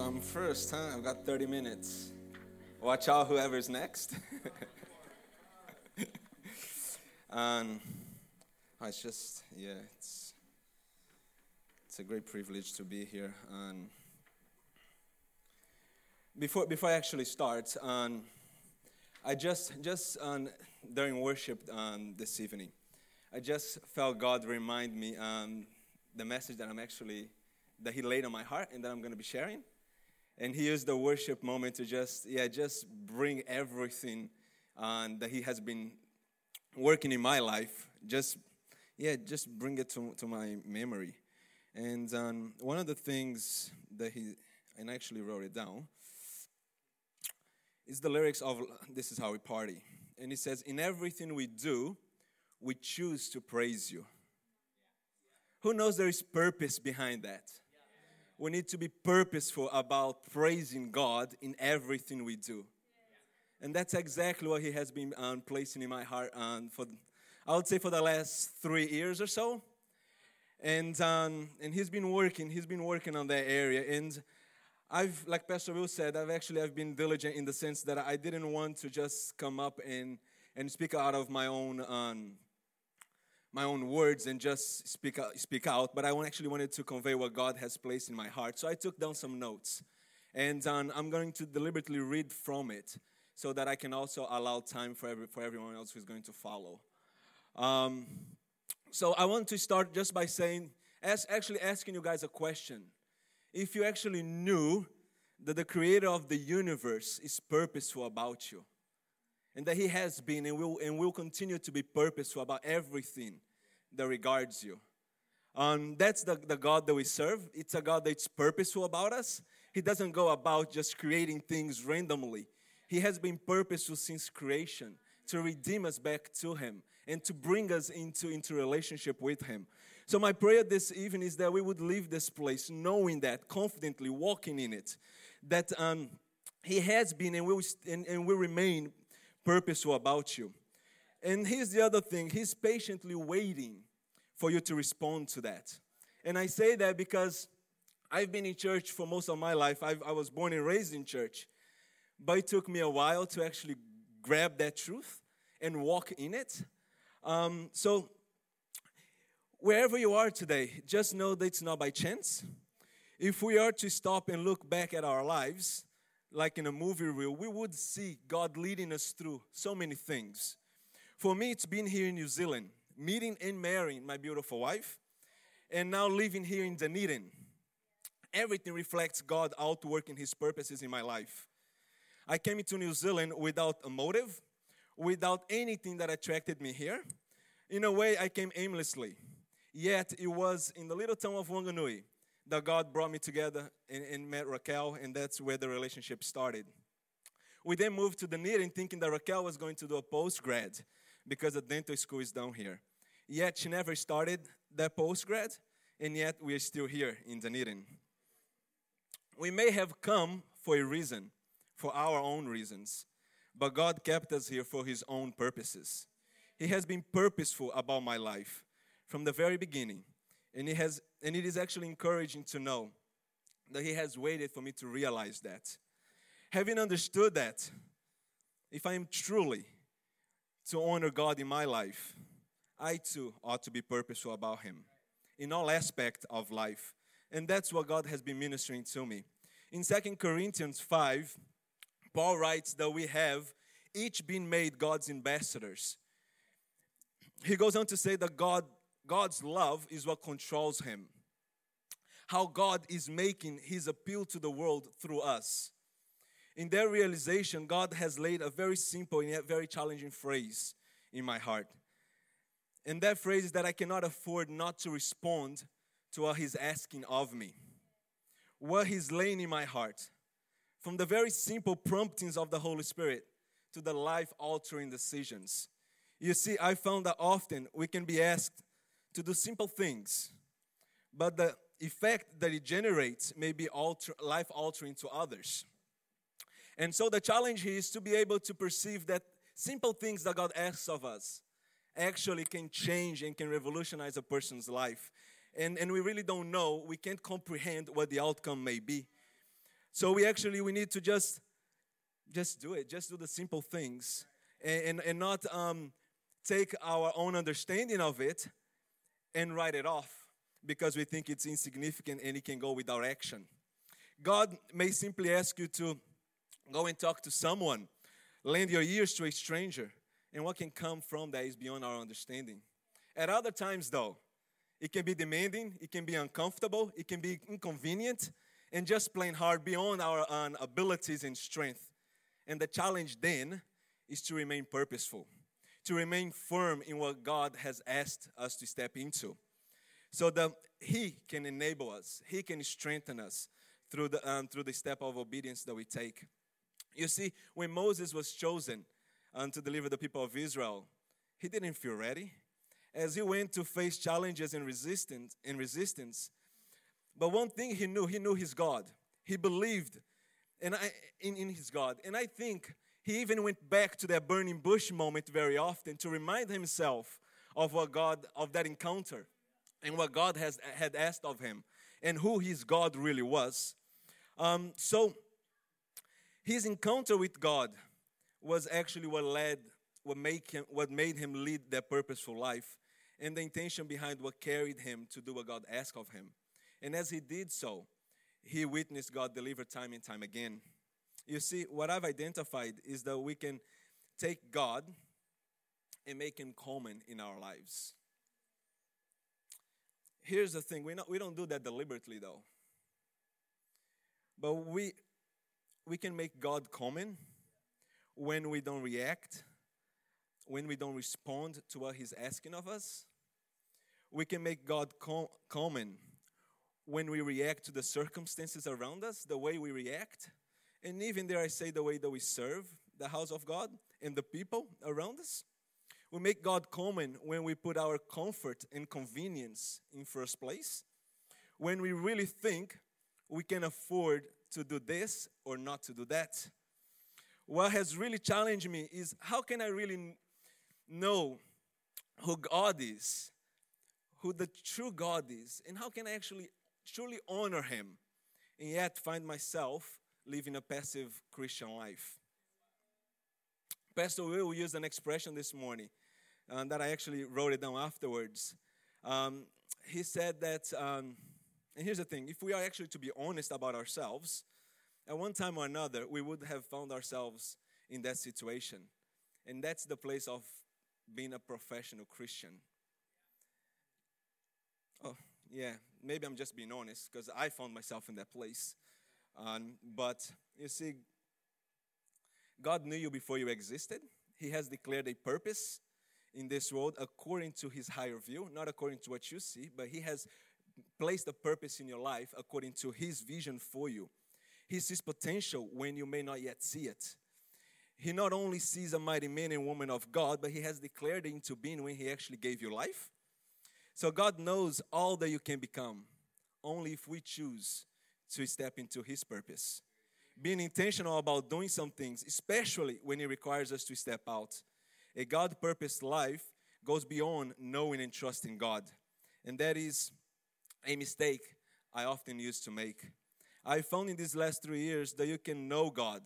So I'm first, huh? I've got 30 minutes. Watch out, whoever's next. and oh, it's just, yeah, it's it's a great privilege to be here. And before before I actually start, um, I just just um, during worship um, this evening, I just felt God remind me um, the message that I'm actually that He laid on my heart and that I'm going to be sharing. And He used the worship moment to just yeah just bring everything um, that He has been working in my life. Just yeah, just bring it to to my memory. And um, one of the things that He and I actually wrote it down is the lyrics of This Is How We Party. And he says, In everything we do, we choose to praise you. Who knows there is purpose behind that? We need to be purposeful about praising God in everything we do. And that's exactly what He has been um, placing in my heart um, for, I would say, for the last three years or so. And, um, and He's been working, He's been working on that area. And I've, like Pastor Will said, I've actually I've been diligent in the sense that I didn't want to just come up and, and speak out of my own um, my own words and just speak out, speak out, but I actually wanted to convey what God has placed in my heart. So I took down some notes, and um, I'm going to deliberately read from it so that I can also allow time for every, for everyone else who's going to follow. Um, so I want to start just by saying, as actually asking you guys a question if you actually knew that the creator of the universe is purposeful about you and that he has been and will and will continue to be purposeful about everything that regards you. Um, that's the, the god that we serve. It's a god that's purposeful about us. He doesn't go about just creating things randomly. He has been purposeful since creation to redeem us back to him and to bring us into, into relationship with him. So, my prayer this evening is that we would leave this place knowing that, confidently walking in it, that um, He has been and will, and, and will remain purposeful about you. And here's the other thing He's patiently waiting for you to respond to that. And I say that because I've been in church for most of my life. I've, i was born and raised in church. But it took me a while to actually grab that truth and walk in it. Um, so wherever you are today, just know that it's not by chance. If we are to stop and look back at our lives, like in a movie reel, we would see God leading us through so many things. For me, it's been here in New Zealand, meeting and marrying my beautiful wife, and now living here in Dunedin. Everything reflects God outworking His purposes in my life. I came into New Zealand without a motive, without anything that attracted me here. In a way, I came aimlessly. Yet it was in the little town of Wanganui that God brought me together and, and met Raquel, and that's where the relationship started. We then moved to the Dunedin thinking that Raquel was going to do a post grad because the dental school is down here. Yet she never started that post grad, and yet we are still here in Dunedin. We may have come for a reason, for our own reasons, but God kept us here for His own purposes. He has been purposeful about my life from the very beginning. And it, has, and it is actually encouraging to know that He has waited for me to realize that. Having understood that, if I am truly to honor God in my life, I too ought to be purposeful about Him in all aspects of life. And that's what God has been ministering to me. In Second Corinthians 5, Paul writes that we have each been made God's ambassadors. He goes on to say that God God's love is what controls him. How God is making his appeal to the world through us. In their realization, God has laid a very simple and yet very challenging phrase in my heart. And that phrase is that I cannot afford not to respond to what He's asking of me, what He's laying in my heart. From the very simple promptings of the Holy Spirit to the life altering decisions. You see, I found that often we can be asked to do simple things, but the effect that it generates may be alter, life altering to others. And so the challenge is to be able to perceive that simple things that God asks of us actually can change and can revolutionize a person's life. And, and we really don't know, we can't comprehend what the outcome may be. So we actually we need to just just do it. Just do the simple things, and and, and not um, take our own understanding of it and write it off because we think it's insignificant and it can go without action. God may simply ask you to go and talk to someone, lend your ears to a stranger, and what can come from that is beyond our understanding. At other times, though, it can be demanding, it can be uncomfortable, it can be inconvenient, and just plain hard beyond our own abilities and strength. And the challenge then is to remain purposeful, to remain firm in what God has asked us to step into. So that He can enable us, He can strengthen us through the, um, through the step of obedience that we take. You see, when Moses was chosen um, to deliver the people of Israel, he didn't feel ready. As he went to face challenges and resistance, and resistance, but one thing he knew, he knew his God. He believed and I, in, in his God. And I think he even went back to that burning bush moment very often to remind himself of what God, of that encounter and what God has had asked of him and who his God really was. Um, so his encounter with God was actually what led, what made him, what made him lead that purposeful life, and the intention behind what carried him to do what God asked of him. And as he did so, he witnessed God deliver time and time again. You see, what I've identified is that we can take God and make him common in our lives. Here's the thing we, not, we don't do that deliberately, though. But we, we can make God common when we don't react, when we don't respond to what He's asking of us. We can make God com- common when we react to the circumstances around us, the way we react, and even dare I say, the way that we serve the house of God and the people around us. We make God common when we put our comfort and convenience in first place, when we really think we can afford to do this or not to do that. What has really challenged me is how can I really know who God is, who the true God is, and how can I actually truly honor Him and yet find myself living a passive Christian life? Pastor Will used an expression this morning uh, that I actually wrote it down afterwards. Um, he said that. Um, and here's the thing if we are actually to be honest about ourselves, at one time or another, we would have found ourselves in that situation. And that's the place of being a professional Christian. Oh, yeah, maybe I'm just being honest because I found myself in that place. Um, but you see, God knew you before you existed, He has declared a purpose in this world according to His higher view, not according to what you see, but He has placed a purpose in your life according to His vision for you. He sees potential when you may not yet see it. He not only sees a mighty man and woman of God, but He has declared it into being when He actually gave you life. So God knows all that you can become only if we choose to step into His purpose. Being intentional about doing some things, especially when it requires us to step out. A God purposed life goes beyond knowing and trusting God. And that is a mistake I often used to make. I found in these last three years that you can know God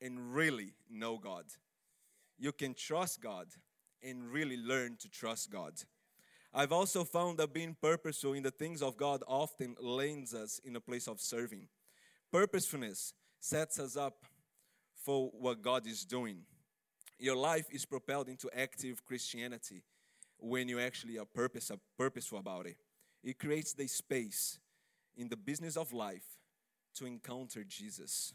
and really know God. You can trust God and really learn to trust God. I've also found that being purposeful in the things of God often lands us in a place of serving. Purposefulness sets us up for what God is doing. Your life is propelled into active Christianity when you actually are purpose, purposeful about it. It creates the space in the business of life to encounter Jesus.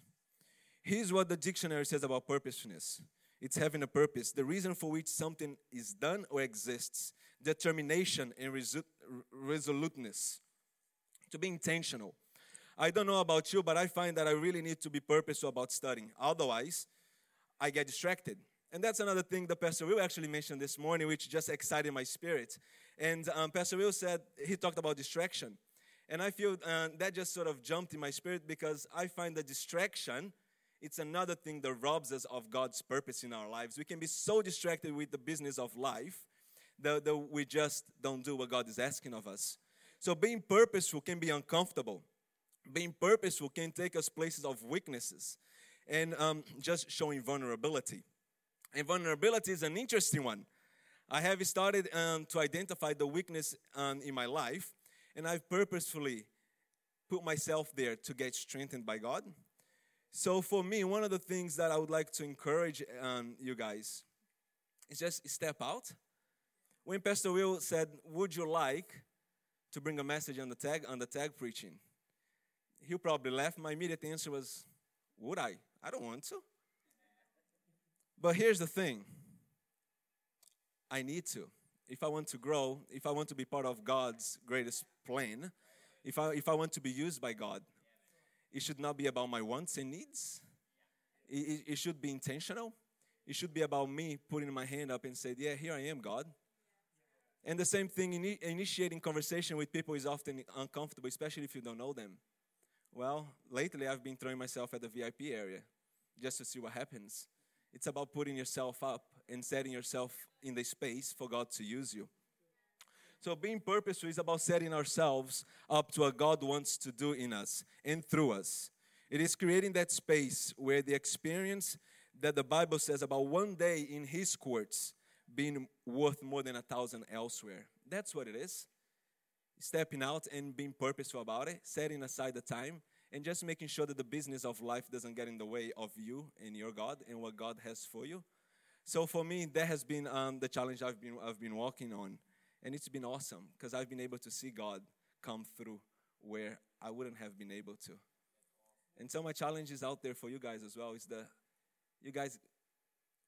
Here's what the dictionary says about purposefulness it's having a purpose, the reason for which something is done or exists, determination and resu- resoluteness, to be intentional. I don't know about you, but I find that I really need to be purposeful about studying. Otherwise, I get distracted. And that's another thing that Pastor Will actually mentioned this morning, which just excited my spirit. And um, Pastor Will said, he talked about distraction. And I feel uh, that just sort of jumped in my spirit because I find the distraction, it's another thing that robs us of God's purpose in our lives. We can be so distracted with the business of life that, that we just don't do what God is asking of us. So being purposeful can be uncomfortable. being purposeful can take us places of weaknesses and um, just showing vulnerability. And vulnerability is an interesting one. I have started um, to identify the weakness um, in my life, and I've purposefully put myself there to get strengthened by God. So, for me, one of the things that I would like to encourage um, you guys is just step out. When Pastor Will said, "Would you like to bring a message on the tag on the tag preaching?" He probably laughed. My immediate answer was, "Would I? I don't want to." But here's the thing I need to. If I want to grow, if I want to be part of God's greatest plan, if I, if I want to be used by God, it should not be about my wants and needs. It, it, should be intentional. It should be about me putting my hand up and say, Yeah, here I am, God. And the same thing, in, initiating conversation with people is often uncomfortable, especially if you don't know them. Well, lately I've been throwing myself at the VIP area just to see what happens. It's about putting yourself up and setting yourself in the space for God to use you. So, being purposeful is about setting ourselves up to what God wants to do in us and through us. It is creating that space where the experience that the Bible says about one day in His courts being worth more than a thousand elsewhere. That's what it is. Stepping out and being purposeful about it, setting aside the time, and just making sure that the business of life doesn't get in the way of you and your God and what God has for you. So for me, that has been um, the challenge I've been I've been working on, and it's been awesome because I've been able to see God come through where I wouldn't have been able to. And so my challenge is out there for you guys as well. Is that you guys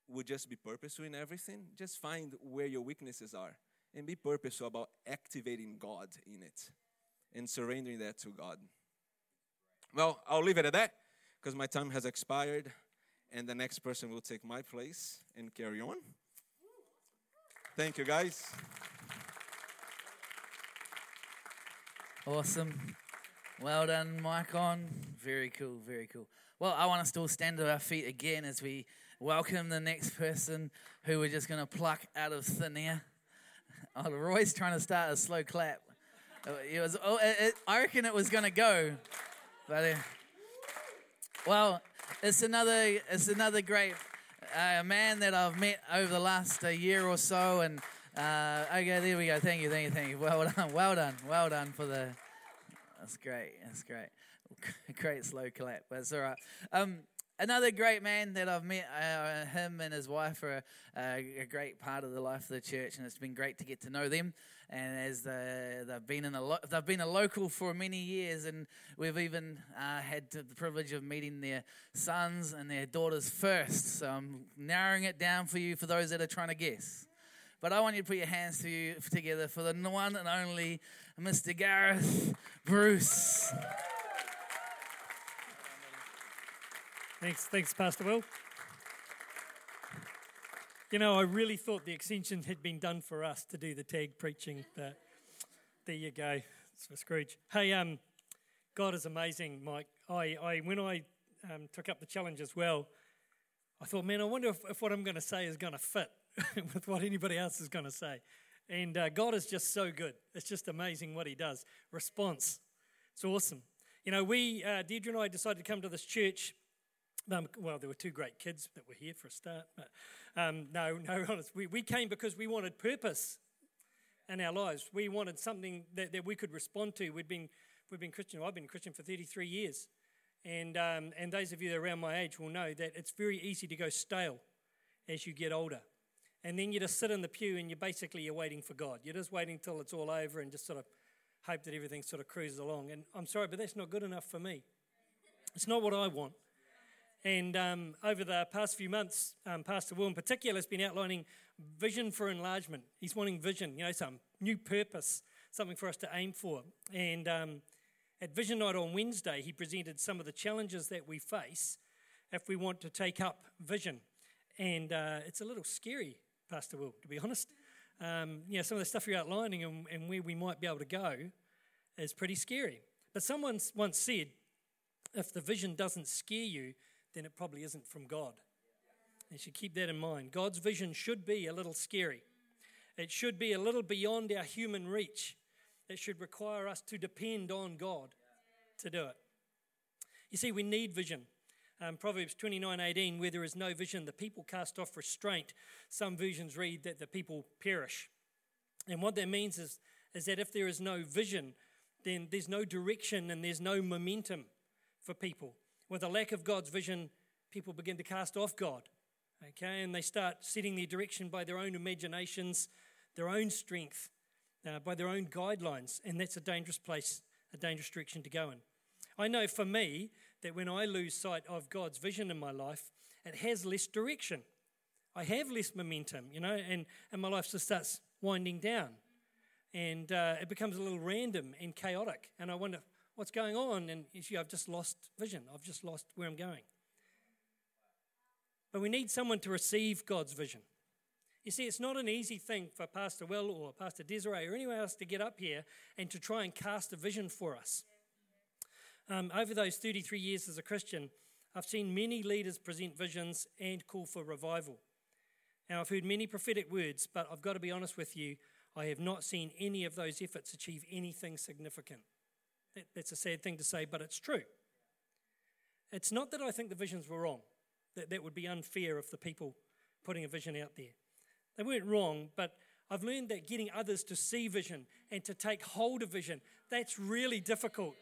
would just be purposeful in everything. Just find where your weaknesses are and be purposeful about activating God in it and surrendering that to God. Well, I'll leave it at that because my time has expired and the next person will take my place and carry on. Thank you, guys. Awesome. Well done, Mike on. Very cool, very cool. Well, I want us to all stand to our feet again as we welcome the next person who we're just going to pluck out of thin air. Oh, Roy's trying to start a slow clap. It was, oh, it, it, I reckon it was going to go. But uh, well, it's another it's another great uh, man that I've met over the last uh, year or so, and uh, okay, there we go. Thank you, thank you, thank you. Well done, well done, well done for the. That's great. That's great. great slow clap. That's all right. Um, another great man that I've met, uh, him and his wife are a, a, great part of the life of the church, and it's been great to get to know them. And as the, they've been in a lo- they've been a local for many years, and we've even uh, had the privilege of meeting their sons and their daughters first. So I'm narrowing it down for you for those that are trying to guess. But I want you to put your hands to you, together for the one and only Mr. Gareth Bruce. Thanks, thanks, Pastor Will. You know, I really thought the extension had been done for us to do the tag preaching, but there you go. It's for Scrooge. Hey, um, God is amazing, Mike. I, I when I um, took up the challenge as well, I thought, man, I wonder if, if what I'm going to say is going to fit with what anybody else is going to say. And uh, God is just so good. It's just amazing what He does. Response. It's awesome. You know, we, uh, Deirdre and I decided to come to this church um, well, there were two great kids that were here for a start. But um, no, no, honest. We, we came because we wanted purpose in our lives. We wanted something that, that we could respond to. We'd been, we've been Christian. I've been Christian for 33 years. And, um, and those of you around my age will know that it's very easy to go stale as you get older. And then you just sit in the pew and you're basically you're waiting for God. You're just waiting till it's all over and just sort of hope that everything sort of cruises along. And I'm sorry, but that's not good enough for me. It's not what I want. And um, over the past few months, um, Pastor Will in particular has been outlining vision for enlargement. He's wanting vision, you know, some new purpose, something for us to aim for. And um, at Vision Night on Wednesday, he presented some of the challenges that we face if we want to take up vision. And uh, it's a little scary, Pastor Will, to be honest. Um, you know, some of the stuff you're outlining and, and where we might be able to go is pretty scary. But someone once said, if the vision doesn't scare you, then it probably isn't from God. You should keep that in mind. God's vision should be a little scary, it should be a little beyond our human reach. It should require us to depend on God to do it. You see, we need vision. Um, Proverbs 29:18, where there is no vision, the people cast off restraint. Some versions read that the people perish. And what that means is, is that if there is no vision, then there's no direction and there's no momentum for people. With a lack of God's vision, people begin to cast off God. Okay, and they start setting their direction by their own imaginations, their own strength, uh, by their own guidelines, and that's a dangerous place, a dangerous direction to go in. I know for me that when I lose sight of God's vision in my life, it has less direction. I have less momentum, you know, and, and my life just starts winding down. And uh, it becomes a little random and chaotic. And I wonder what's going on. And you see, I've just lost vision, I've just lost where I'm going. But we need someone to receive God's vision. You see, it's not an easy thing for Pastor Will or Pastor Desiree or anyone else to get up here and to try and cast a vision for us. Um, over those 33 years as a Christian, I've seen many leaders present visions and call for revival. Now, I've heard many prophetic words, but I've got to be honest with you, I have not seen any of those efforts achieve anything significant. That, that's a sad thing to say, but it's true. It's not that I think the visions were wrong, that, that would be unfair of the people putting a vision out there. They weren't wrong, but I've learned that getting others to see vision and to take hold of vision, that's really difficult.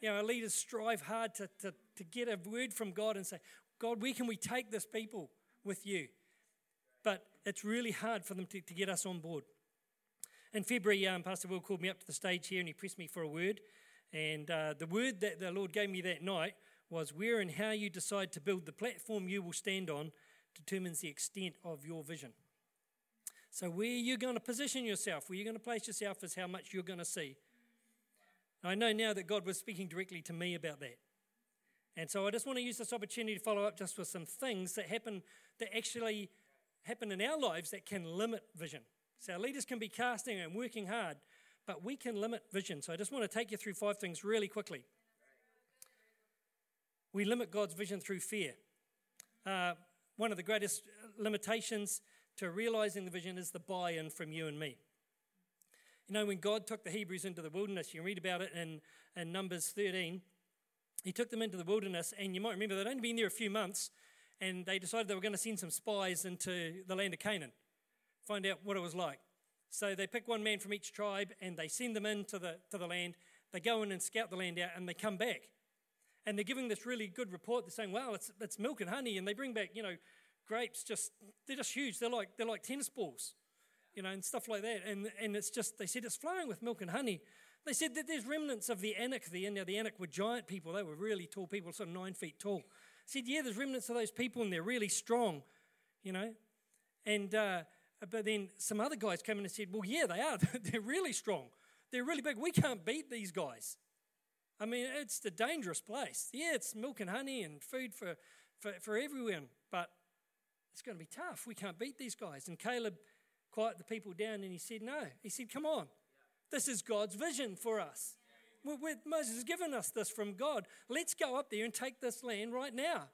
You know, our leaders strive hard to, to, to get a word from God and say, God, where can we take this people with you? But it's really hard for them to, to get us on board. In February, um, Pastor Will called me up to the stage here and he pressed me for a word. And uh, the word that the Lord gave me that night was where and how you decide to build the platform you will stand on determines the extent of your vision. So, where you're going to position yourself, where you're going to place yourself, is how much you're going to see. I know now that God was speaking directly to me about that. And so I just want to use this opportunity to follow up just with some things that happen that actually happen in our lives that can limit vision. So our leaders can be casting and working hard, but we can limit vision. So I just want to take you through five things really quickly. We limit God's vision through fear. Uh, one of the greatest limitations to realizing the vision is the buy in from you and me. You know, when God took the Hebrews into the wilderness, you read about it in, in Numbers 13. He took them into the wilderness, and you might remember they'd only been there a few months, and they decided they were going to send some spies into the land of Canaan, find out what it was like. So they pick one man from each tribe, and they send them into the, to the land. They go in and scout the land out, and they come back. And they're giving this really good report. They're saying, wow, it's, it's milk and honey. And they bring back, you know, grapes just, they're just huge. They're like, they're like tennis balls you know, and stuff like that. And, and it's just, they said it's flowing with milk and honey. They said that there's remnants of the Anak there. Now, the Anak were giant people. They were really tall people, sort of nine feet tall. said, yeah, there's remnants of those people and they're really strong, you know. And, uh, but then some other guys came in and said, well, yeah, they are. they're really strong. They're really big. We can't beat these guys. I mean, it's a dangerous place. Yeah, it's milk and honey and food for, for, for everyone, but it's going to be tough. We can't beat these guys. And Caleb quiet the people down and he said, No. He said, Come on. This is God's vision for us. We're, we're, Moses has given us this from God. Let's go up there and take this land right now.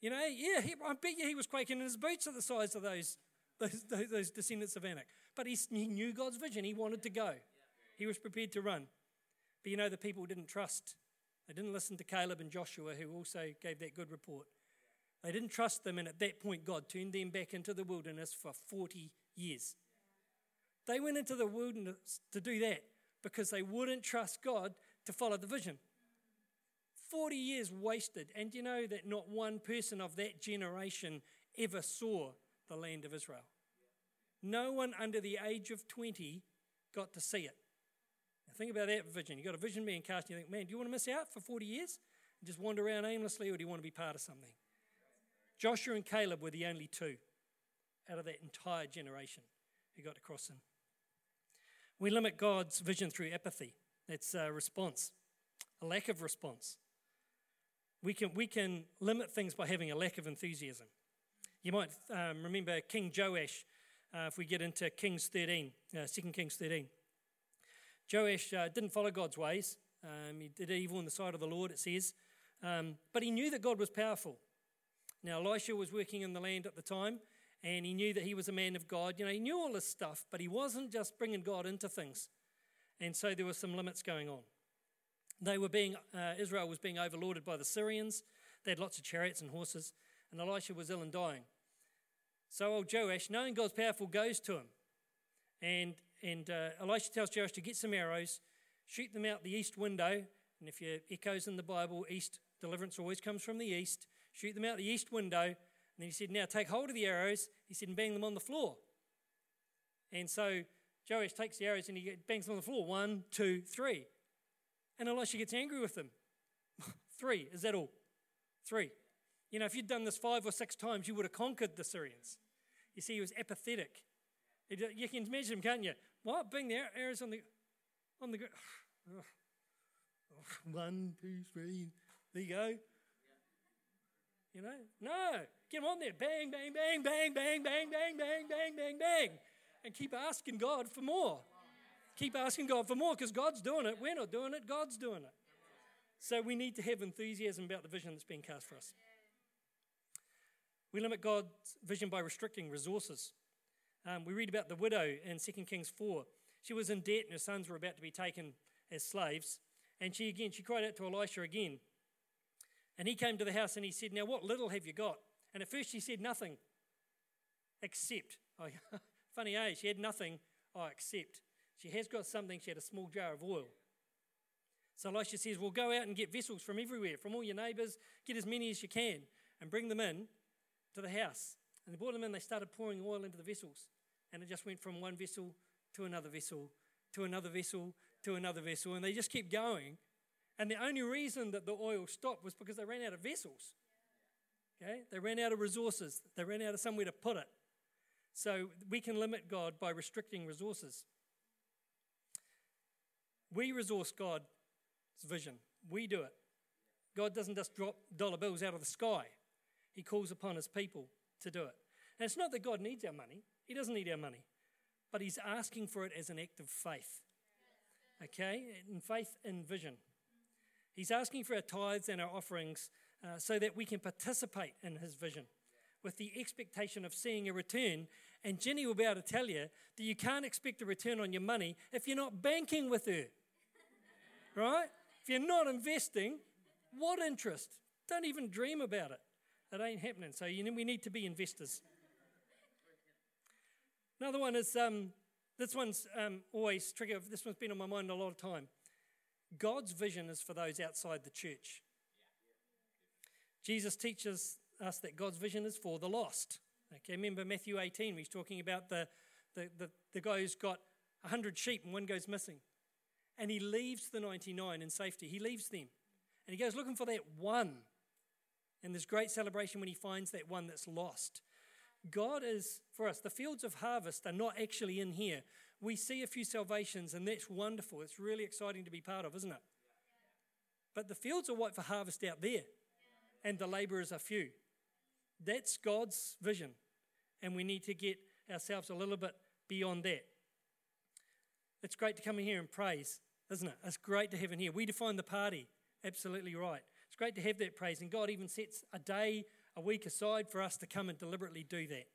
You know, yeah, he, I bet you he was quaking in his boots at the size of those, those, those, descendants of Anak. But he, he knew God's vision. He wanted to go, he was prepared to run. But you know, the people didn't trust. They didn't listen to Caleb and Joshua, who also gave that good report. They didn't trust them, and at that point, God turned them back into the wilderness for 40 years. They went into the wilderness to do that because they wouldn't trust God to follow the vision. 40 years wasted, and you know that not one person of that generation ever saw the land of Israel. No one under the age of 20 got to see it. Now think about that vision. You've got a vision being cast, and you think, man, do you want to miss out for 40 years and just wander around aimlessly, or do you want to be part of something? Joshua and Caleb were the only two out of that entire generation who got to cross him. We limit God's vision through apathy. That's a response, a lack of response. We can, we can limit things by having a lack of enthusiasm. You might um, remember King Joash, uh, if we get into Kings 13, uh, 2 Kings 13. Joash uh, didn't follow God's ways. Um, he did evil in the sight of the Lord, it says. Um, but he knew that God was powerful. Now, Elisha was working in the land at the time, and he knew that he was a man of God. You know, he knew all this stuff, but he wasn't just bringing God into things. And so there were some limits going on. They were being, uh, Israel was being overlorded by the Syrians. They had lots of chariots and horses, and Elisha was ill and dying. So old Joash, knowing God's powerful, goes to him. And, and uh, Elisha tells Joash to get some arrows, shoot them out the east window. And if you echoes in the Bible, east deliverance always comes from the east. Shoot them out the east window. And then he said, Now take hold of the arrows. He said, and bang them on the floor. And so Joash takes the arrows and he bangs them on the floor. One, two, three. And Elisha gets angry with them. Three, is that all? Three. You know, if you'd done this five or six times, you would have conquered the Syrians. You see, he was apathetic. You can imagine him, can't you? What? Bring the arrows on the on the. One, two, three. There you go. You know? No. Get on there. Bang, bang, bang, bang, bang, bang, bang, bang, bang, bang, bang. And keep asking God for more. Keep asking God for more because God's doing it. We're not doing it, God's doing it. So we need to have enthusiasm about the vision that's being cast for us. We limit God's vision by restricting resources. Um, we read about the widow in 2 Kings 4. She was in debt and her sons were about to be taken as slaves. And she again, she cried out to Elisha again. And he came to the house and he said, Now what little have you got? And at first she said nothing except, oh, funny, eh? She had nothing, oh, except. She has got something. She had a small jar of oil. So Elisha says, Well, go out and get vessels from everywhere, from all your neighbours, get as many as you can, and bring them in to the house. And they brought them in, they started pouring oil into the vessels. And it just went from one vessel to another vessel, to another vessel, to another vessel. And they just kept going. And the only reason that the oil stopped was because they ran out of vessels. Okay? They ran out of resources, they ran out of somewhere to put it. So we can limit God by restricting resources. We resource God's vision, we do it. God doesn't just drop dollar bills out of the sky, He calls upon His people to do it. And it's not that God needs our money, He doesn't need our money, but He's asking for it as an act of faith. Okay? In faith in vision. He's asking for our tithes and our offerings uh, so that we can participate in His vision with the expectation of seeing a return. And Jenny will be able to tell you that you can't expect a return on your money if you're not banking with her. right? If you're not investing, what interest? Don't even dream about it. It ain't happening. So you know, we need to be investors. Another one is um, this one's um, always trigger. This one's been on my mind a lot of time. God's vision is for those outside the church. Jesus teaches us that God's vision is for the lost. Okay, remember Matthew 18, he's talking about the, the, the, the guy who's got 100 sheep and one goes missing. And he leaves the 99 in safety. He leaves them. And he goes looking for that one. And there's great celebration when he finds that one that's lost. God is for us. The fields of harvest are not actually in here. We see a few salvations, and that's wonderful. It's really exciting to be part of, isn't it? But the fields are white for harvest out there, and the laborers are few. That's God's vision. And we need to get ourselves a little bit beyond that. It's great to come in here and praise, isn't it? It's great to have in here. We define the party. Absolutely right. It's great to have that praise. And God even sets a day, a week aside for us to come and deliberately do that.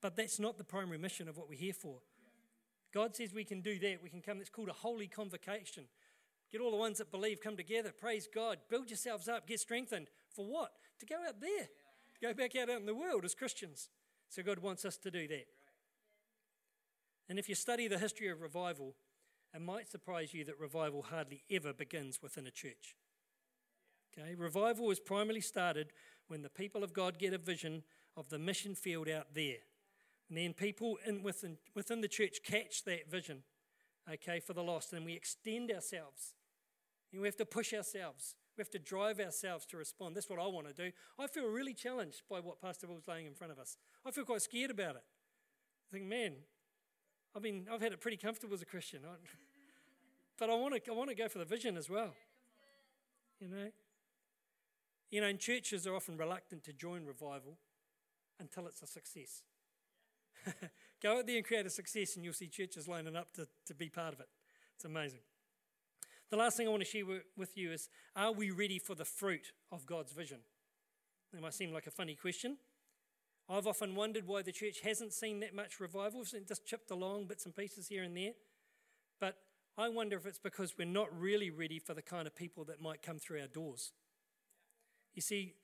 But that's not the primary mission of what we're here for. God says we can do that. We can come. It's called a holy convocation. Get all the ones that believe come together. Praise God. Build yourselves up. Get strengthened. For what? To go out there To go back out in the world as Christians. So God wants us to do that. And if you study the history of revival, it might surprise you that revival hardly ever begins within a church. Okay, revival is primarily started when the people of God get a vision of the mission field out there. And then people in, within, within the church catch that vision, okay, for the lost, and we extend ourselves. And we have to push ourselves. We have to drive ourselves to respond. That's what I want to do. I feel really challenged by what Pastor Will's laying in front of us. I feel quite scared about it. I think, man, I've been I've had it pretty comfortable as a Christian. but I want to I want to go for the vision as well. You know? You know, and churches are often reluctant to join revival until it's a success. go out there and create a success, and you'll see churches lining up to, to be part of it. It's amazing. The last thing I want to share with you is Are we ready for the fruit of God's vision? That might seem like a funny question. I've often wondered why the church hasn't seen that much revival. It's just chipped along bits and pieces here and there. But I wonder if it's because we're not really ready for the kind of people that might come through our doors. You see,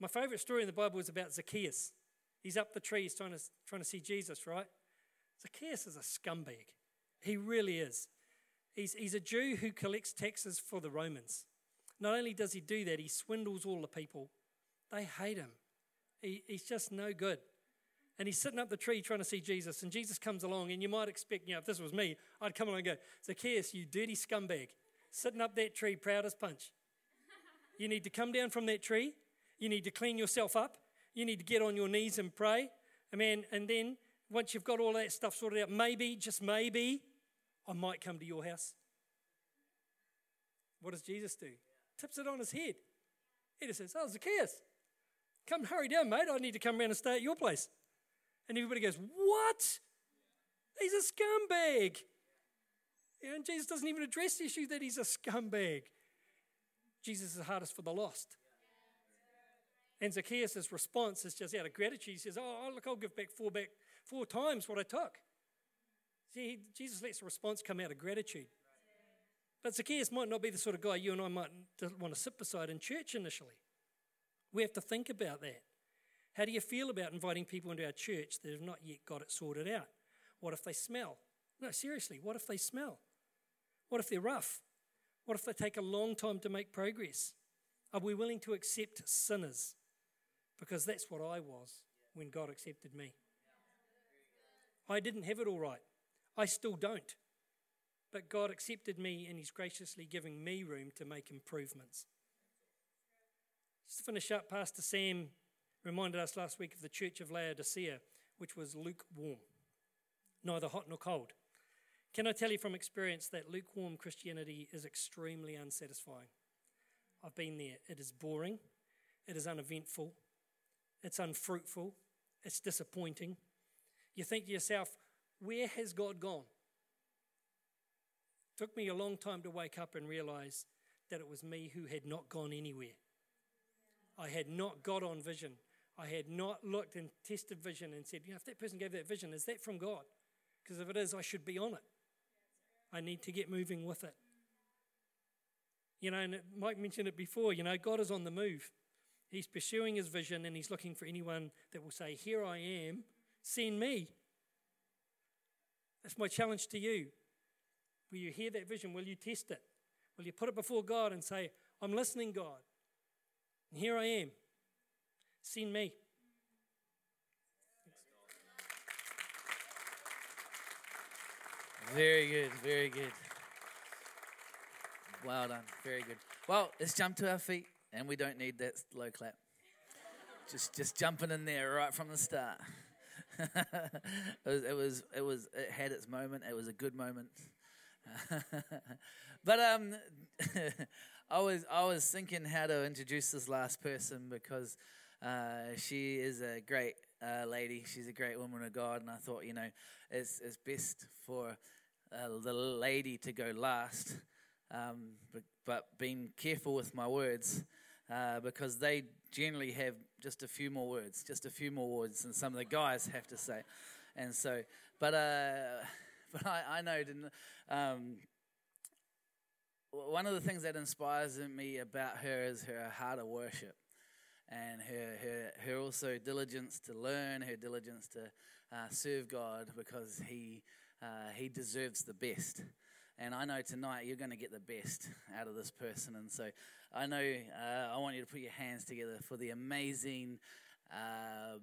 my favorite story in the Bible is about Zacchaeus. He's up the tree, he's trying to, trying to see Jesus, right? Zacchaeus is a scumbag. He really is. He's, he's a Jew who collects taxes for the Romans. Not only does he do that, he swindles all the people. They hate him. He, he's just no good. And he's sitting up the tree trying to see Jesus, and Jesus comes along, and you might expect, you know, if this was me, I'd come along and go, Zacchaeus, you dirty scumbag, sitting up that tree, proud as punch. You need to come down from that tree. You need to clean yourself up. You need to get on your knees and pray. Amen. And then once you've got all that stuff sorted out, maybe, just maybe, I might come to your house. What does Jesus do? Tips it on his head. He just says, Oh, Zacchaeus, come hurry down, mate. I need to come around and stay at your place. And everybody goes, What? He's a scumbag. And Jesus doesn't even address the issue that he's a scumbag. Jesus is hardest for the lost. And Zacchaeus' response is just out of gratitude. He says, oh, oh, look, I'll give back four back four times what I took. See, Jesus lets the response come out of gratitude. But Zacchaeus might not be the sort of guy you and I might want to sit beside in church initially. We have to think about that. How do you feel about inviting people into our church that have not yet got it sorted out? What if they smell? No, seriously, what if they smell? What if they're rough? What if they take a long time to make progress? Are we willing to accept sinners? Because that's what I was when God accepted me. I didn't have it all right. I still don't. But God accepted me and He's graciously giving me room to make improvements. Just to finish up, Pastor Sam reminded us last week of the church of Laodicea, which was lukewarm, neither hot nor cold. Can I tell you from experience that lukewarm Christianity is extremely unsatisfying? I've been there. It is boring, it is uneventful, it's unfruitful, it's disappointing. You think to yourself, where has God gone? Took me a long time to wake up and realize that it was me who had not gone anywhere. I had not got on vision. I had not looked and tested vision and said, you know, if that person gave that vision, is that from God? Because if it is, I should be on it. I need to get moving with it. You know, and Mike mentioned it before, you know, God is on the move. He's pursuing his vision and he's looking for anyone that will say, Here I am, send me. That's my challenge to you. Will you hear that vision? Will you test it? Will you put it before God and say, I'm listening, God? And here I am. Send me. Very good, very good. Well done, very good. Well, let's jump to our feet, and we don't need that low clap. Just, just jumping in there right from the start. it, was, it was, it was, it had its moment. It was a good moment. but um, I was, I was thinking how to introduce this last person because uh, she is a great uh, lady. She's a great woman of God, and I thought, you know, it's, it's best for uh, the lady to go last. Um, but, but being careful with my words uh, because they generally have just a few more words, just a few more words than some of the guys have to say. And so, but uh, but I, I know um, one of the things that inspires me about her is her heart of worship and her, her, her also diligence to learn, her diligence to uh, serve God because he, uh, he deserves the best. And I know tonight you're going to get the best out of this person. And so I know uh, I want you to put your hands together for the amazing. Um,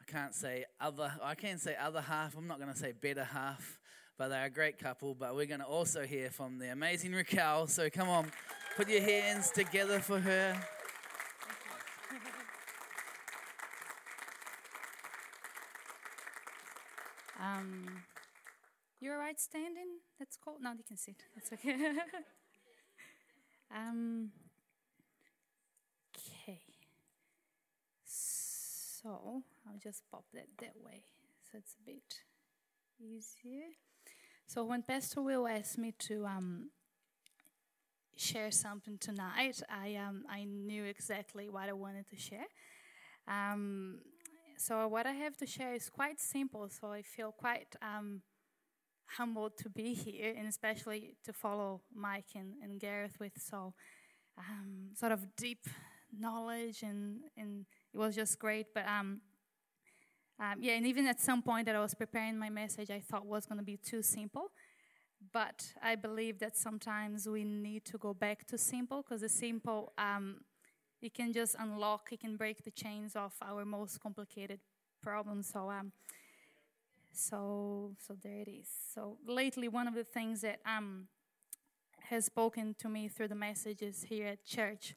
I can't say other. I can say other half. I'm not going to say better half, but they're a great couple. But we're going to also hear from the amazing Raquel. So come on, put your hands together for her. Um, you're right standing? That's cool. No, you can sit. That's okay. um, okay. So I'll just pop that that way, so it's a bit easier. So when Pastor Will asked me to um, share something tonight, I um, I knew exactly what I wanted to share. Um, so what I have to share is quite simple. So I feel quite um, humbled to be here and especially to follow Mike and, and Gareth with so um, sort of deep knowledge and, and it was just great. But um, um, yeah, and even at some point that I was preparing my message, I thought was going to be too simple. But I believe that sometimes we need to go back to simple because the simple, um, it can just unlock, it can break the chains of our most complicated problems. So, um, so, so there it is. So lately, one of the things that um, has spoken to me through the messages here at church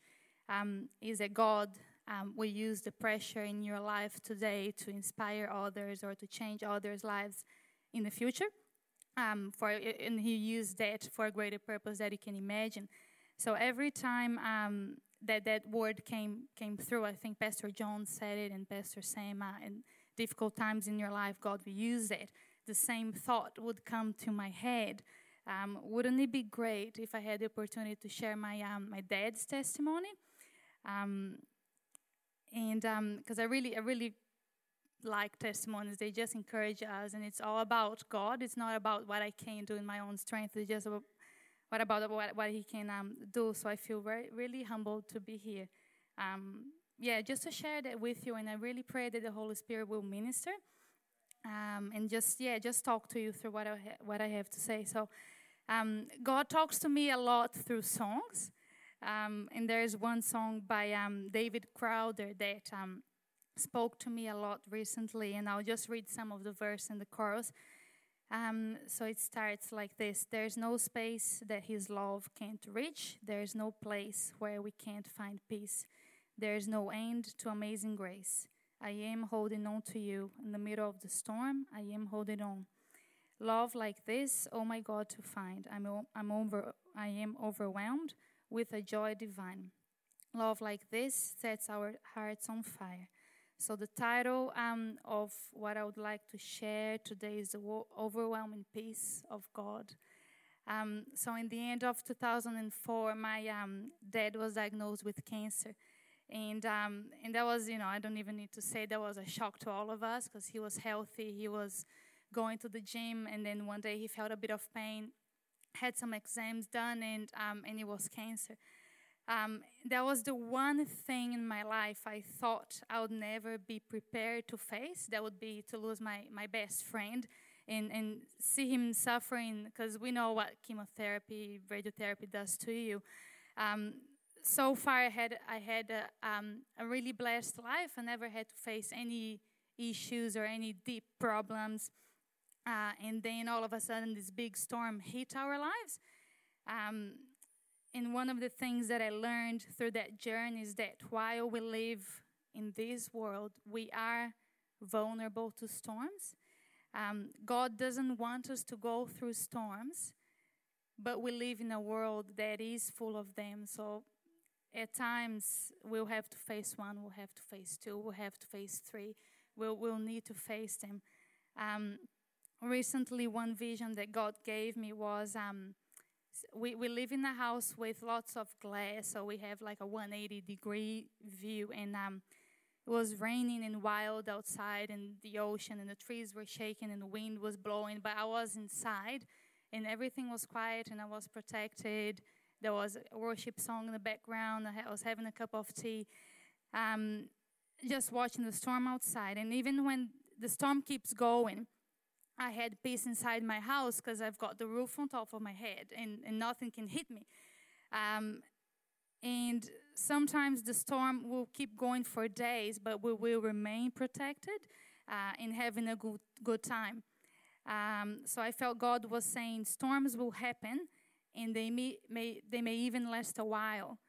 um, is that God um, will use the pressure in your life today to inspire others or to change others' lives in the future. Um, for and He used that for a greater purpose that you can imagine. So every time um, that that word came came through, I think Pastor John said it and Pastor Sam. Uh, in difficult times in your life, God will use it. The same thought would come to my head. Um, wouldn't it be great if I had the opportunity to share my um, my dad's testimony? Um, and because um, I really, I really like testimonies. They just encourage us, and it's all about God. It's not about what I can do in my own strength. It's just about what about what, what He can um, do. So I feel very, really humbled to be here. Um, yeah, just to share that with you, and I really pray that the Holy Spirit will minister, um, and just yeah, just talk to you through what I ha- what I have to say. So, um, God talks to me a lot through songs. Um, and there's one song by um, David Crowder that um, spoke to me a lot recently, and I'll just read some of the verse and the chorus. Um, so it starts like this There's no space that His love can't reach, there's no place where we can't find peace, there's no end to amazing grace. I am holding on to you in the middle of the storm, I am holding on. Love like this, oh my God, to find. I'm, I'm over, I am overwhelmed with a joy divine. Love like this sets our hearts on fire. So, the title um, of what I would like to share today is The Overwhelming Peace of God. Um, so, in the end of 2004, my um, dad was diagnosed with cancer. And, um, and that was, you know, I don't even need to say that was a shock to all of us because he was healthy. He was going to the gym, and then one day he felt a bit of pain had some exams done, and um, and it was cancer. Um, that was the one thing in my life I thought I would never be prepared to face. That would be to lose my, my best friend and, and see him suffering because we know what chemotherapy, radiotherapy does to you. Um, so far, I had, I had a, um, a really blessed life. I never had to face any issues or any deep problems. Uh, and then all of a sudden, this big storm hit our lives. Um, and one of the things that I learned through that journey is that while we live in this world, we are vulnerable to storms. Um, God doesn't want us to go through storms, but we live in a world that is full of them. So at times, we'll have to face one, we'll have to face two, we'll have to face three. We'll, we'll need to face them. Um, recently one vision that God gave me was um, we, we live in a house with lots of glass, so we have like a 180 degree view, and um, it was raining and wild outside, and the ocean and the trees were shaking, and the wind was blowing. But I was inside, and everything was quiet, and I was protected. There was a worship song in the background. I was having a cup of tea, um, just watching the storm outside. And even when the storm keeps going, I had peace inside my house because I've got the roof on top of my head and, and nothing can hit me. Um, and sometimes the storm will keep going for days, but we will remain protected uh, and having a good, good time. Um, so I felt God was saying storms will happen and they may, may, they may even last a while.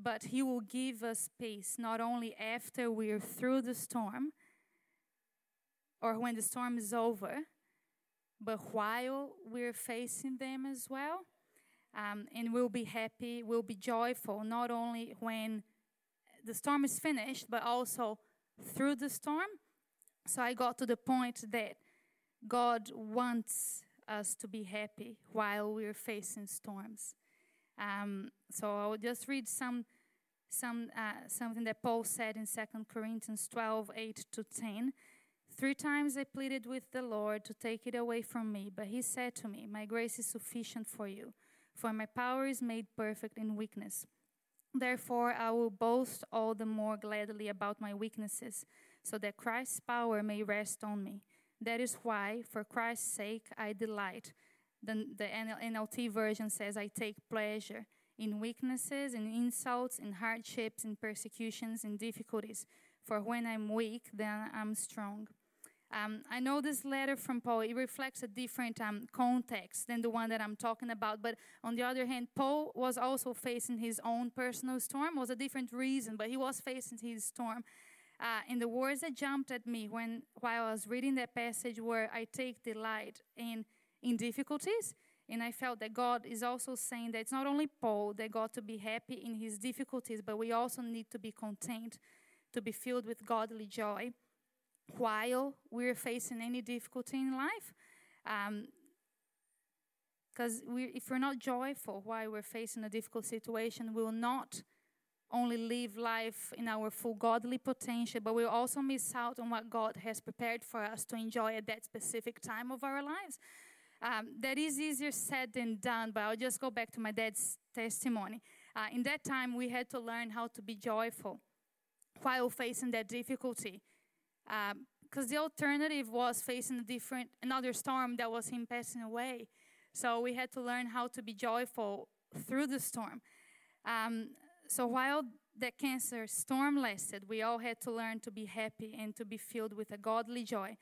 But He will give us peace not only after we're through the storm or when the storm is over, but while we're facing them as well. Um, and we'll be happy, we'll be joyful, not only when the storm is finished, but also through the storm. So I got to the point that God wants us to be happy while we're facing storms. Um, so I'll just read some, some uh, something that Paul said in 2 Corinthians 12 8 to 10 Three times I pleaded with the Lord to take it away from me, but he said to me, My grace is sufficient for you, for my power is made perfect in weakness. Therefore, I will boast all the more gladly about my weaknesses, so that Christ's power may rest on me. That is why, for Christ's sake, I delight. The, the NLT version says, I take pleasure in weaknesses, in insults, in hardships, in persecutions, in difficulties. For when I'm weak, then I'm strong. Um, I know this letter from Paul, it reflects a different um, context than the one that I'm talking about. But on the other hand, Paul was also facing his own personal storm. It was a different reason, but he was facing his storm. Uh, and the words that jumped at me when while I was reading that passage were, "I take delight in in difficulties." And I felt that God is also saying that it's not only Paul that got to be happy in his difficulties, but we also need to be content, to be filled with godly joy while we're facing any difficulty in life. Because um, we, if we're not joyful while we're facing a difficult situation, we will not only live life in our full godly potential, but we'll also miss out on what God has prepared for us to enjoy at that specific time of our lives. Um, that is easier said than done, but I'll just go back to my dad's testimony. Uh, in that time, we had to learn how to be joyful while facing that difficulty because um, the alternative was facing a different another storm that was him passing away. So we had to learn how to be joyful through the storm. Um, so while the cancer storm lasted, we all had to learn to be happy and to be filled with a godly joy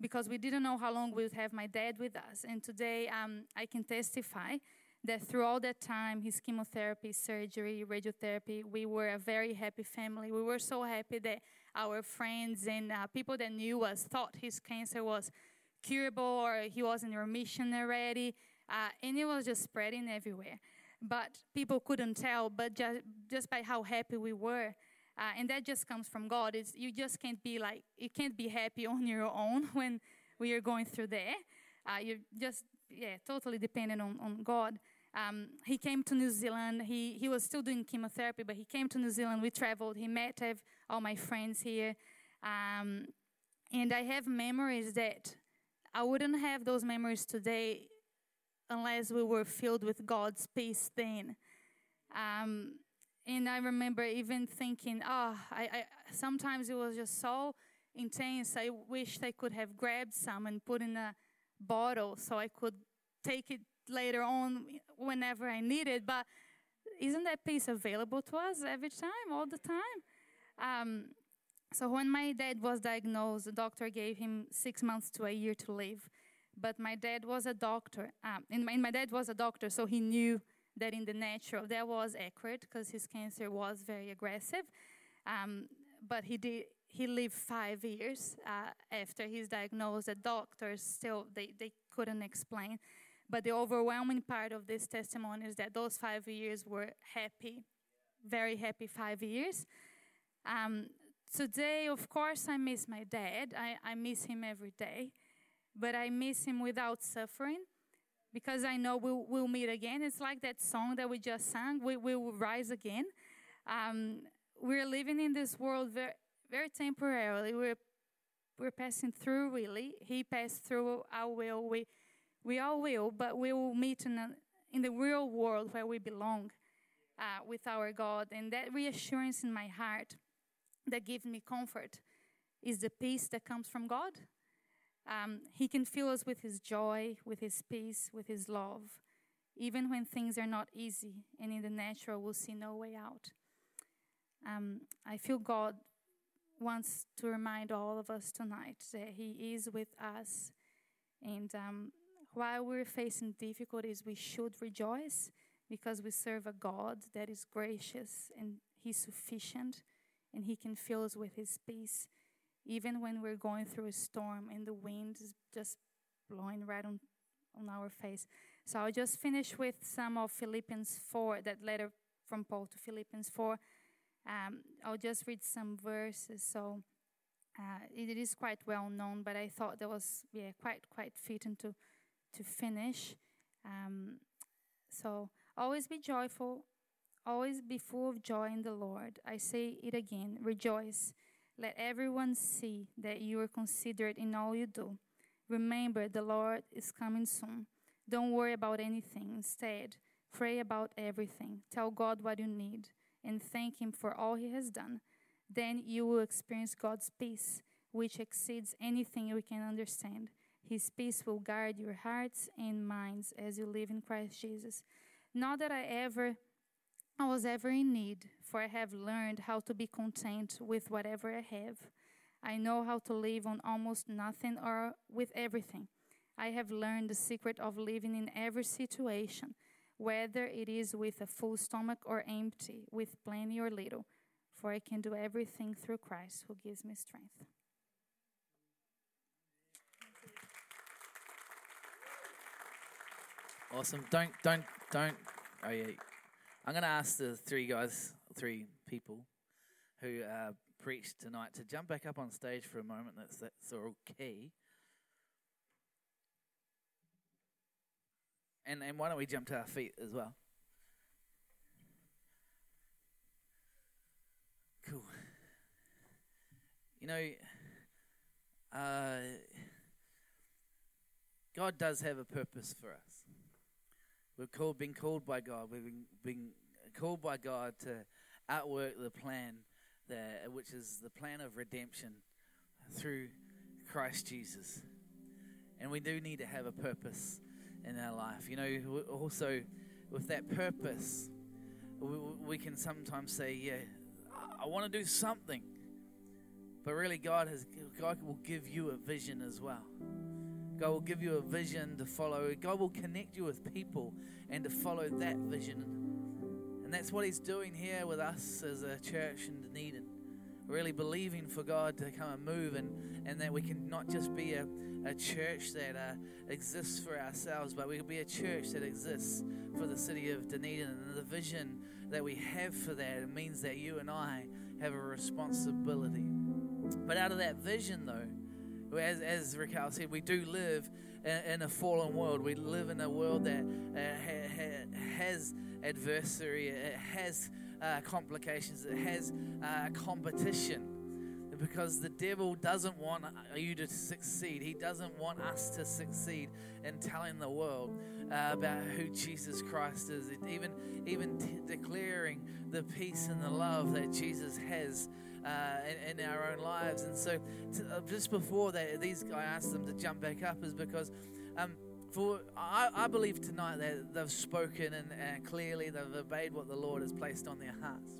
because we didn't know how long we would have my dad with us. And today um, I can testify that through all that time, his chemotherapy, surgery, radiotherapy, we were a very happy family. We were so happy that our friends and uh, people that knew us thought his cancer was curable or he was in remission already. Uh, and it was just spreading everywhere. But people couldn't tell, but just, just by how happy we were. Uh, and that just comes from God. It's, you just can't be like, you can't be happy on your own when we are going through there. Uh, you're just, yeah, totally dependent on, on God. Um, he came to New Zealand. He, he was still doing chemotherapy, but he came to New Zealand. We traveled. He met have all my friends here. Um, and I have memories that I wouldn't have those memories today unless we were filled with God's peace then. Um, and I remember even thinking, oh, I, I, sometimes it was just so intense. I wished I could have grabbed some and put in a bottle so I could take it later on whenever I need it. But isn't that peace available to us every time, all the time? Um, so when my dad was diagnosed, the doctor gave him six months to a year to live. But my dad was a doctor, um, and, my, dad was a doctor, so he knew that in the natural that was accurate because his cancer was very aggressive. Um, but he did he lived five years uh, after his diagnosis. The doctors still they, they couldn't explain. But the overwhelming part of this testimony is that those five years were happy, very happy five years. Um, today, of course, I miss my dad. I, I miss him every day, but I miss him without suffering because I know we'll, we'll meet again. It's like that song that we just sang, we, we will rise again. Um, we're living in this world very, very temporarily. We're, we're passing through, really. He passed through our will. We, we all will, but we will meet in, a, in the real world where we belong uh, with our God. And that reassurance in my heart that gives me comfort is the peace that comes from God. Um, he can fill us with His joy, with His peace, with His love, even when things are not easy and in the natural we'll see no way out. Um, I feel God wants to remind all of us tonight that He is with us. And um, while we're facing difficulties, we should rejoice because we serve a God that is gracious and He's sufficient and He can fill us with His peace. Even when we're going through a storm and the wind is just blowing right on, on our face. So I'll just finish with some of Philippians 4, that letter from Paul to Philippians 4. Um, I'll just read some verses. So uh, it is quite well known, but I thought that was yeah quite quite fitting to to finish. Um, so always be joyful, always be full of joy in the Lord. I say it again rejoice. Let everyone see that you are considerate in all you do. Remember, the Lord is coming soon. Don't worry about anything. Instead, pray about everything. Tell God what you need and thank Him for all He has done. Then you will experience God's peace, which exceeds anything we can understand. His peace will guard your hearts and minds as you live in Christ Jesus. Not that I ever I was ever in need, for I have learned how to be content with whatever I have. I know how to live on almost nothing or with everything. I have learned the secret of living in every situation, whether it is with a full stomach or empty, with plenty or little, for I can do everything through Christ who gives me strength. Awesome. Don't, don't, don't. Oh yeah. I'm going to ask the three guys, three people who uh, preached tonight to jump back up on stage for a moment. That's that's all key. And and why don't we jump to our feet as well? Cool. You know, uh, God does have a purpose for us. We've called, been called by God. We've been, been called by God to outwork the plan, that, which is the plan of redemption through Christ Jesus. And we do need to have a purpose in our life. You know, also with that purpose, we, we can sometimes say, "Yeah, I, I want to do something," but really, God has God will give you a vision as well. God will give you a vision to follow. God will connect you with people and to follow that vision. And that's what He's doing here with us as a church in Dunedin. Really believing for God to come and move and, and that we can not just be a, a church that uh, exists for ourselves, but we can be a church that exists for the city of Dunedin. And the vision that we have for that it means that you and I have a responsibility. But out of that vision, though, as, as Raquel said, we do live in, in a fallen world. We live in a world that uh, ha, ha, has adversary, it has uh, complications, it has uh, competition. Because the devil doesn't want you to succeed. He doesn't want us to succeed in telling the world uh, about who Jesus Christ is. Even, even t- declaring the peace and the love that Jesus has uh, in, in, our own lives. And so, uh, just before that, these I asked them to jump back up, is because. Um, for I, I, believe tonight that they've spoken and, and clearly they've obeyed what the Lord has placed on their hearts.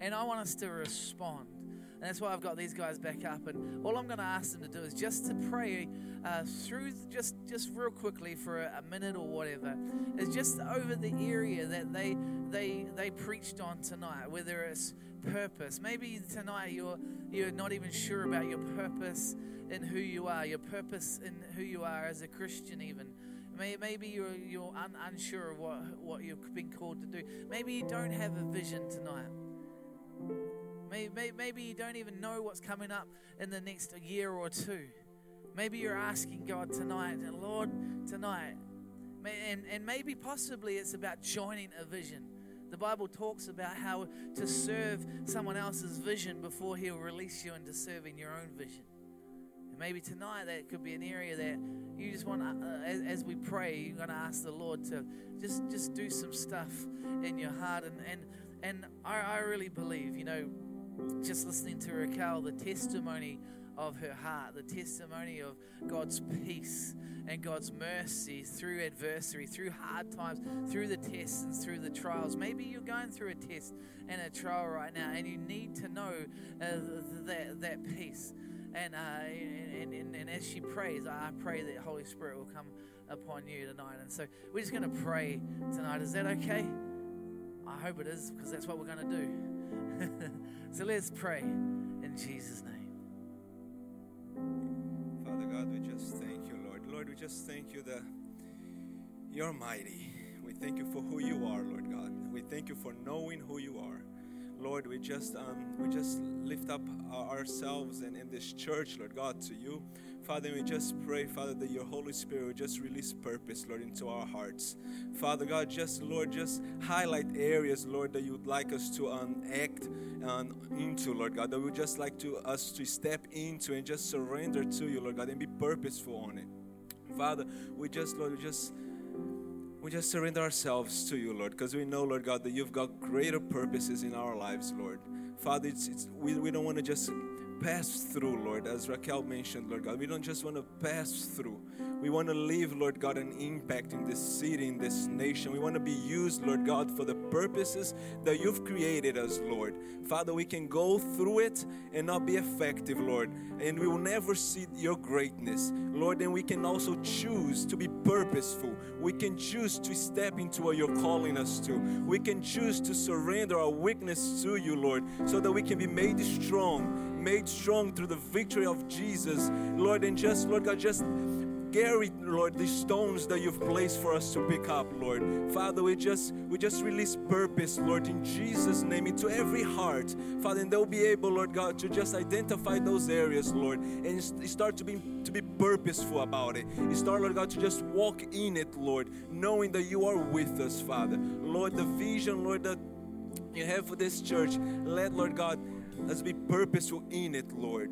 And I want us to respond. And that's why I've got these guys back up. And all I'm going to ask them to do is just to pray uh, through, just just real quickly for a, a, minute or whatever, is just over the area that they they they preached on tonight. Whether it's purpose. Maybe tonight you're you're not even sure about your purpose in who you are, your purpose in who you are as a Christian even. Maybe you're, you're un, unsure of what, what you've been called to do. Maybe you don't have a vision tonight. Maybe, maybe you don't even know what's coming up in the next year or two. Maybe you're asking God tonight, Lord, tonight. And, and maybe possibly it's about joining a vision the Bible talks about how to serve someone else's vision before He'll release you into serving your own vision. Maybe tonight that could be an area that you just want, uh, as, as, we pray, you're going to ask the Lord to just just do some stuff in your heart. And and and I, I really believe, you know, just listening to Raquel, the testimony of her heart, the testimony of God's peace and God's mercy through adversity, through hard times, through the tests and through the trials. Maybe you're going through a test and a trial right now, and you need to know uh, that, that peace. And, uh, and, and, and, as she prays, I pray that Holy Spirit will come upon you tonight. And so we're just going to pray tonight. Is that okay? I hope it is, because that's what we're going to do. so let's pray in Jesus' name. Father God, we just thank you, Lord. Lord, we just thank you that you're mighty. We thank you for who you are, Lord God. We thank you for knowing who you are. Lord, we just um, we just lift up ourselves and, and this church, Lord God, to you. Father, we just pray, Father, that your Holy Spirit will just release purpose, Lord, into our hearts. Father God, just, Lord, just highlight areas, Lord, that you would like us to um, act um, into, Lord God, that we would just like to us to step into and just surrender to you, Lord God, and be purposeful on it. Father, we just, Lord, we just we just surrender ourselves to you, Lord, because we know, Lord God, that you've got greater purposes in our lives, Lord. Father, it's, it's, we, we don't want to just pass through, Lord, as Raquel mentioned, Lord God. We don't just want to pass through. We want to leave, Lord God, an impact in this city, in this nation. We want to be used, Lord God, for the purposes that you've created us, Lord. Father, we can go through it and not be effective, Lord, and we will never see your greatness, Lord. And we can also choose to be purposeful. We can choose to step into what you're calling us to. We can choose to surrender our weakness to you, Lord, so that we can be made strong, made strong through the victory of Jesus, Lord. And just, Lord God, just carry, Lord, these stones that you've placed for us to pick up, Lord. Father, we just we just release purpose, Lord, in Jesus' name, into every heart, Father, and they'll be able, Lord God, to just identify those areas, Lord, and start to be to be purposeful about it. Start, Lord God, to just walk in it, Lord, knowing that you are with us, Father. Lord, the vision, Lord, that you have for this church, let, Lord God, us be purposeful in it, Lord.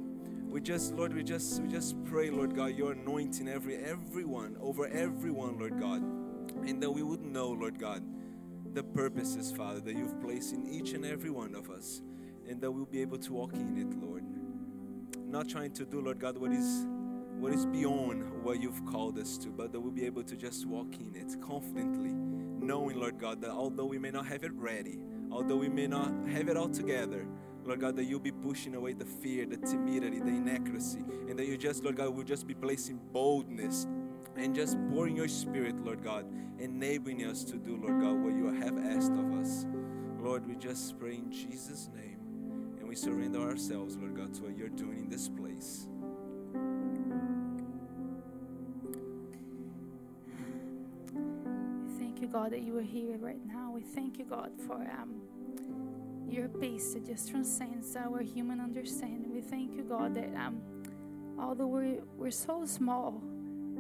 We just lord we just we just pray lord god your anointing every everyone over everyone lord god and that we would know lord god the purposes father that you've placed in each and every one of us and that we'll be able to walk in it lord. Not trying to do lord god what is what is beyond what you've called us to but that we'll be able to just walk in it confidently knowing lord god that although we may not have it ready although we may not have it all together Lord God, that you'll be pushing away the fear, the timidity, the inaccuracy, and that you just, Lord God, will just be placing boldness and just pouring your spirit, Lord God, enabling us to do, Lord God, what you have asked of us. Lord, we just pray in Jesus' name and we surrender ourselves, Lord God, to what you're doing in this place. Thank you, God, that you are here right now. We thank you, God, for um, your peace that just transcends our human understanding. We thank you, God, that um, although we're, we're so small,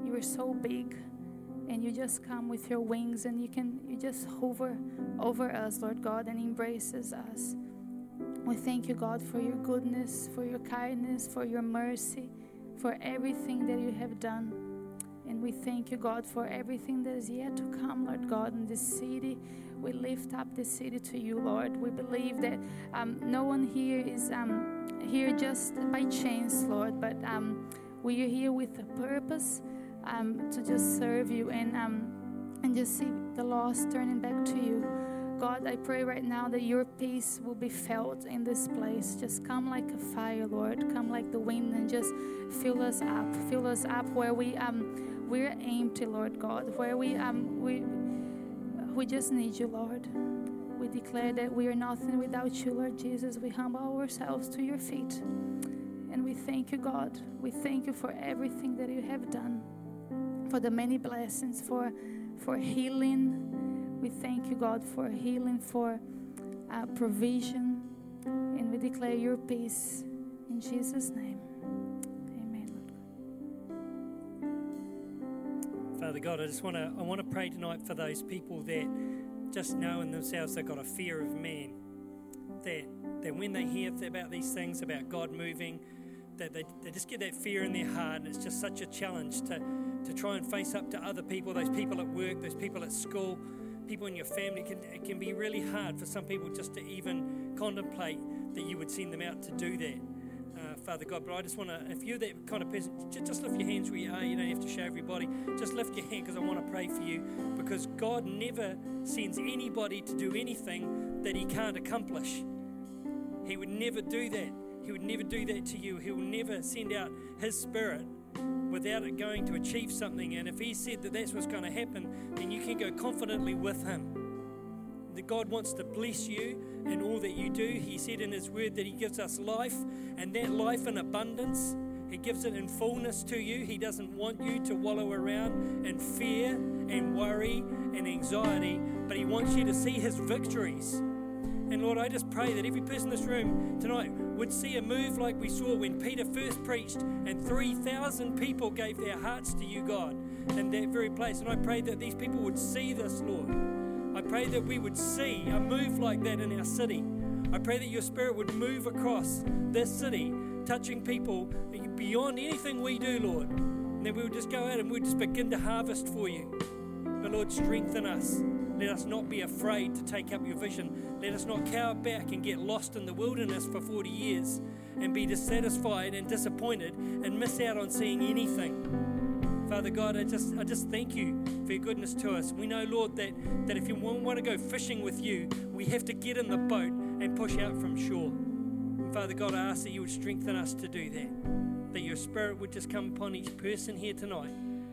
you are so big, and you just come with your wings and you can you just hover over us, Lord God, and embraces us. We thank you, God, for your goodness, for your kindness, for your mercy, for everything that you have done. And we thank you, God, for everything that is yet to come, Lord God, in this city. We lift up this city to you, Lord. We believe that um, no one here is um, here just by chance, Lord, but um, we are here with a purpose um, to just serve you and um, and just see the lost turning back to you. God, I pray right now that your peace will be felt in this place. Just come like a fire, Lord. Come like the wind and just fill us up. Fill us up where we um we're empty, Lord God. Where we um we we just need you, Lord. We declare that we are nothing without you, Lord Jesus. We humble ourselves to your feet. And we thank you, God. We thank you for everything that you have done. For the many blessings, for for healing. We thank you, God, for healing, for uh, provision. And we declare your peace in Jesus' name. Father God, I just want to I want to pray tonight for those people that just know in themselves they've got a fear of man. That that when they hear about these things about God moving, that they, they just get that fear in their heart, and it's just such a challenge to to try and face up to other people, those people at work, those people at school, people in your family. It can, it can be really hard for some people just to even contemplate that you would send them out to do that. Father God, but I just want to, if you're that kind of person, just lift your hands where you are. You don't have to show everybody. Just lift your hand because I want to pray for you because God never sends anybody to do anything that He can't accomplish. He would never do that. He would never do that to you. He will never send out His Spirit without it going to achieve something. And if He said that that's what's going to happen, then you can go confidently with Him. That God wants to bless you in all that you do. He said in His Word that He gives us life, and that life in abundance. He gives it in fullness to you. He doesn't want you to wallow around in fear and worry and anxiety, but He wants you to see His victories. And Lord, I just pray that every person in this room tonight would see a move like we saw when Peter first preached and 3,000 people gave their hearts to you, God, in that very place. And I pray that these people would see this, Lord. I pray that we would see a move like that in our city. I pray that your spirit would move across this city, touching people beyond anything we do, Lord. And then we would just go out and we'd just begin to harvest for you. But Lord, strengthen us. Let us not be afraid to take up your vision. Let us not cower back and get lost in the wilderness for 40 years and be dissatisfied and disappointed and miss out on seeing anything. Father God, I just, I just thank you for your goodness to us. We know, Lord, that, that if you want to go fishing with you, we have to get in the boat and push out from shore. And Father God, I ask that you would strengthen us to do that. That your spirit would just come upon each person here tonight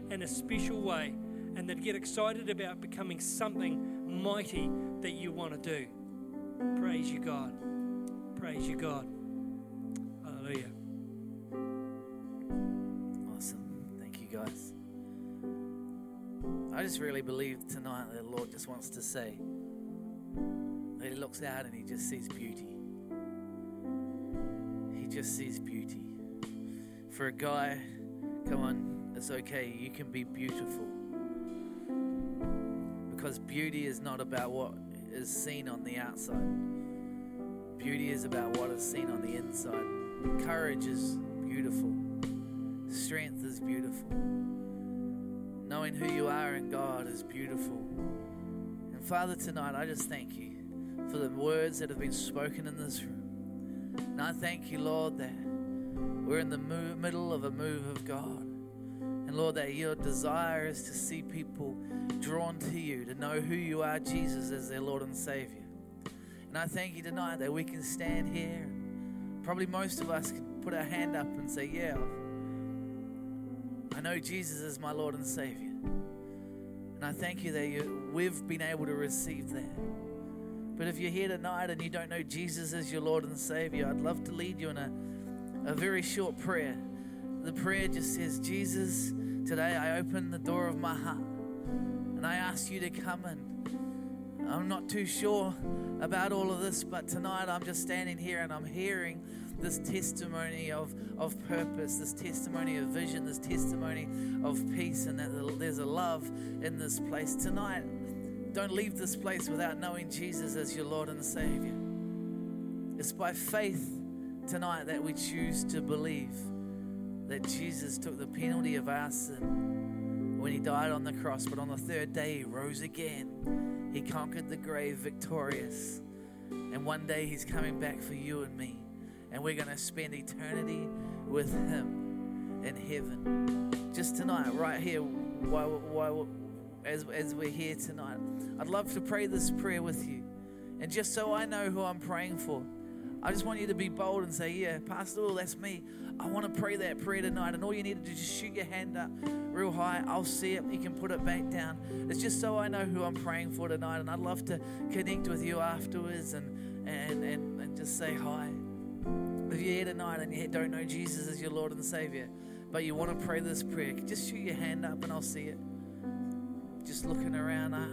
in a special way and that get excited about becoming something mighty that you want to do. Praise you, God. Praise you, God. Hallelujah. Awesome. Thank you, guys. I just really believe tonight that the Lord just wants to say that He looks out and He just sees beauty. He just sees beauty. For a guy, come on, it's okay. You can be beautiful. Because beauty is not about what is seen on the outside, beauty is about what is seen on the inside. Courage is beautiful, strength is beautiful. Knowing who you are in God is beautiful. And Father, tonight I just thank you for the words that have been spoken in this room. And I thank you, Lord, that we're in the middle of a move of God. And Lord, that your desire is to see people drawn to you, to know who you are, Jesus, as their Lord and Savior. And I thank you tonight that we can stand here. Probably most of us can put our hand up and say, Yeah, I know Jesus is my Lord and Savior. And I thank you that you, we've been able to receive that. But if you're here tonight and you don't know Jesus as your Lord and Savior, I'd love to lead you in a, a very short prayer. The prayer just says, Jesus, today I open the door of my heart and I ask you to come in. I'm not too sure about all of this, but tonight I'm just standing here and I'm hearing this testimony of, of purpose, this testimony of vision, this testimony of peace, and that there's a love in this place. Tonight, don't leave this place without knowing Jesus as your Lord and Savior. It's by faith tonight that we choose to believe that Jesus took the penalty of our sin when he died on the cross, but on the third day he rose again. He conquered the grave victorious. And one day he's coming back for you and me. And we're going to spend eternity with him in heaven. Just tonight, right here, while, while, as, as we're here tonight, I'd love to pray this prayer with you. And just so I know who I'm praying for, I just want you to be bold and say, Yeah, Pastor that's me. I want to pray that prayer tonight. And all you need to do is just shoot your hand up real high. I'll see it. You can put it back down. It's just so I know who I'm praying for tonight. And I'd love to connect with you afterwards and, and, and, and just say hi. If you're here tonight and you don't know Jesus as your Lord and Savior, but you want to pray this prayer, just shoot your hand up and I'll see it. Just looking around. Ah,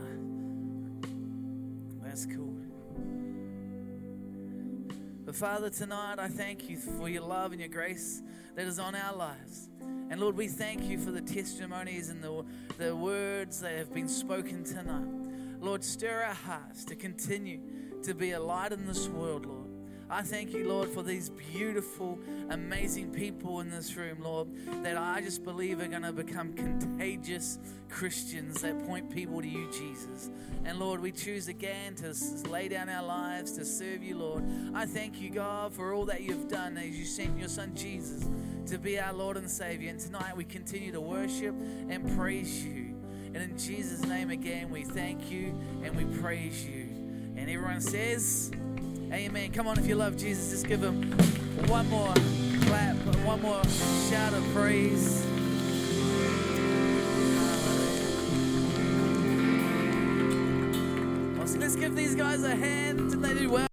that's cool. But Father, tonight I thank you for your love and your grace that is on our lives. And Lord, we thank you for the testimonies and the, the words that have been spoken tonight. Lord, stir our hearts to continue to be a light in this world, Lord. I thank you, Lord, for these beautiful, amazing people in this room, Lord, that I just believe are going to become contagious Christians that point people to you, Jesus. And Lord, we choose again to lay down our lives to serve you, Lord. I thank you, God, for all that you've done as you sent your son Jesus to be our Lord and Savior. And tonight we continue to worship and praise you. And in Jesus' name again, we thank you and we praise you. And everyone says, Amen. Come on, if you love Jesus, just give him one more clap, one more shout of praise. Let's give these guys a hand. Did they do well?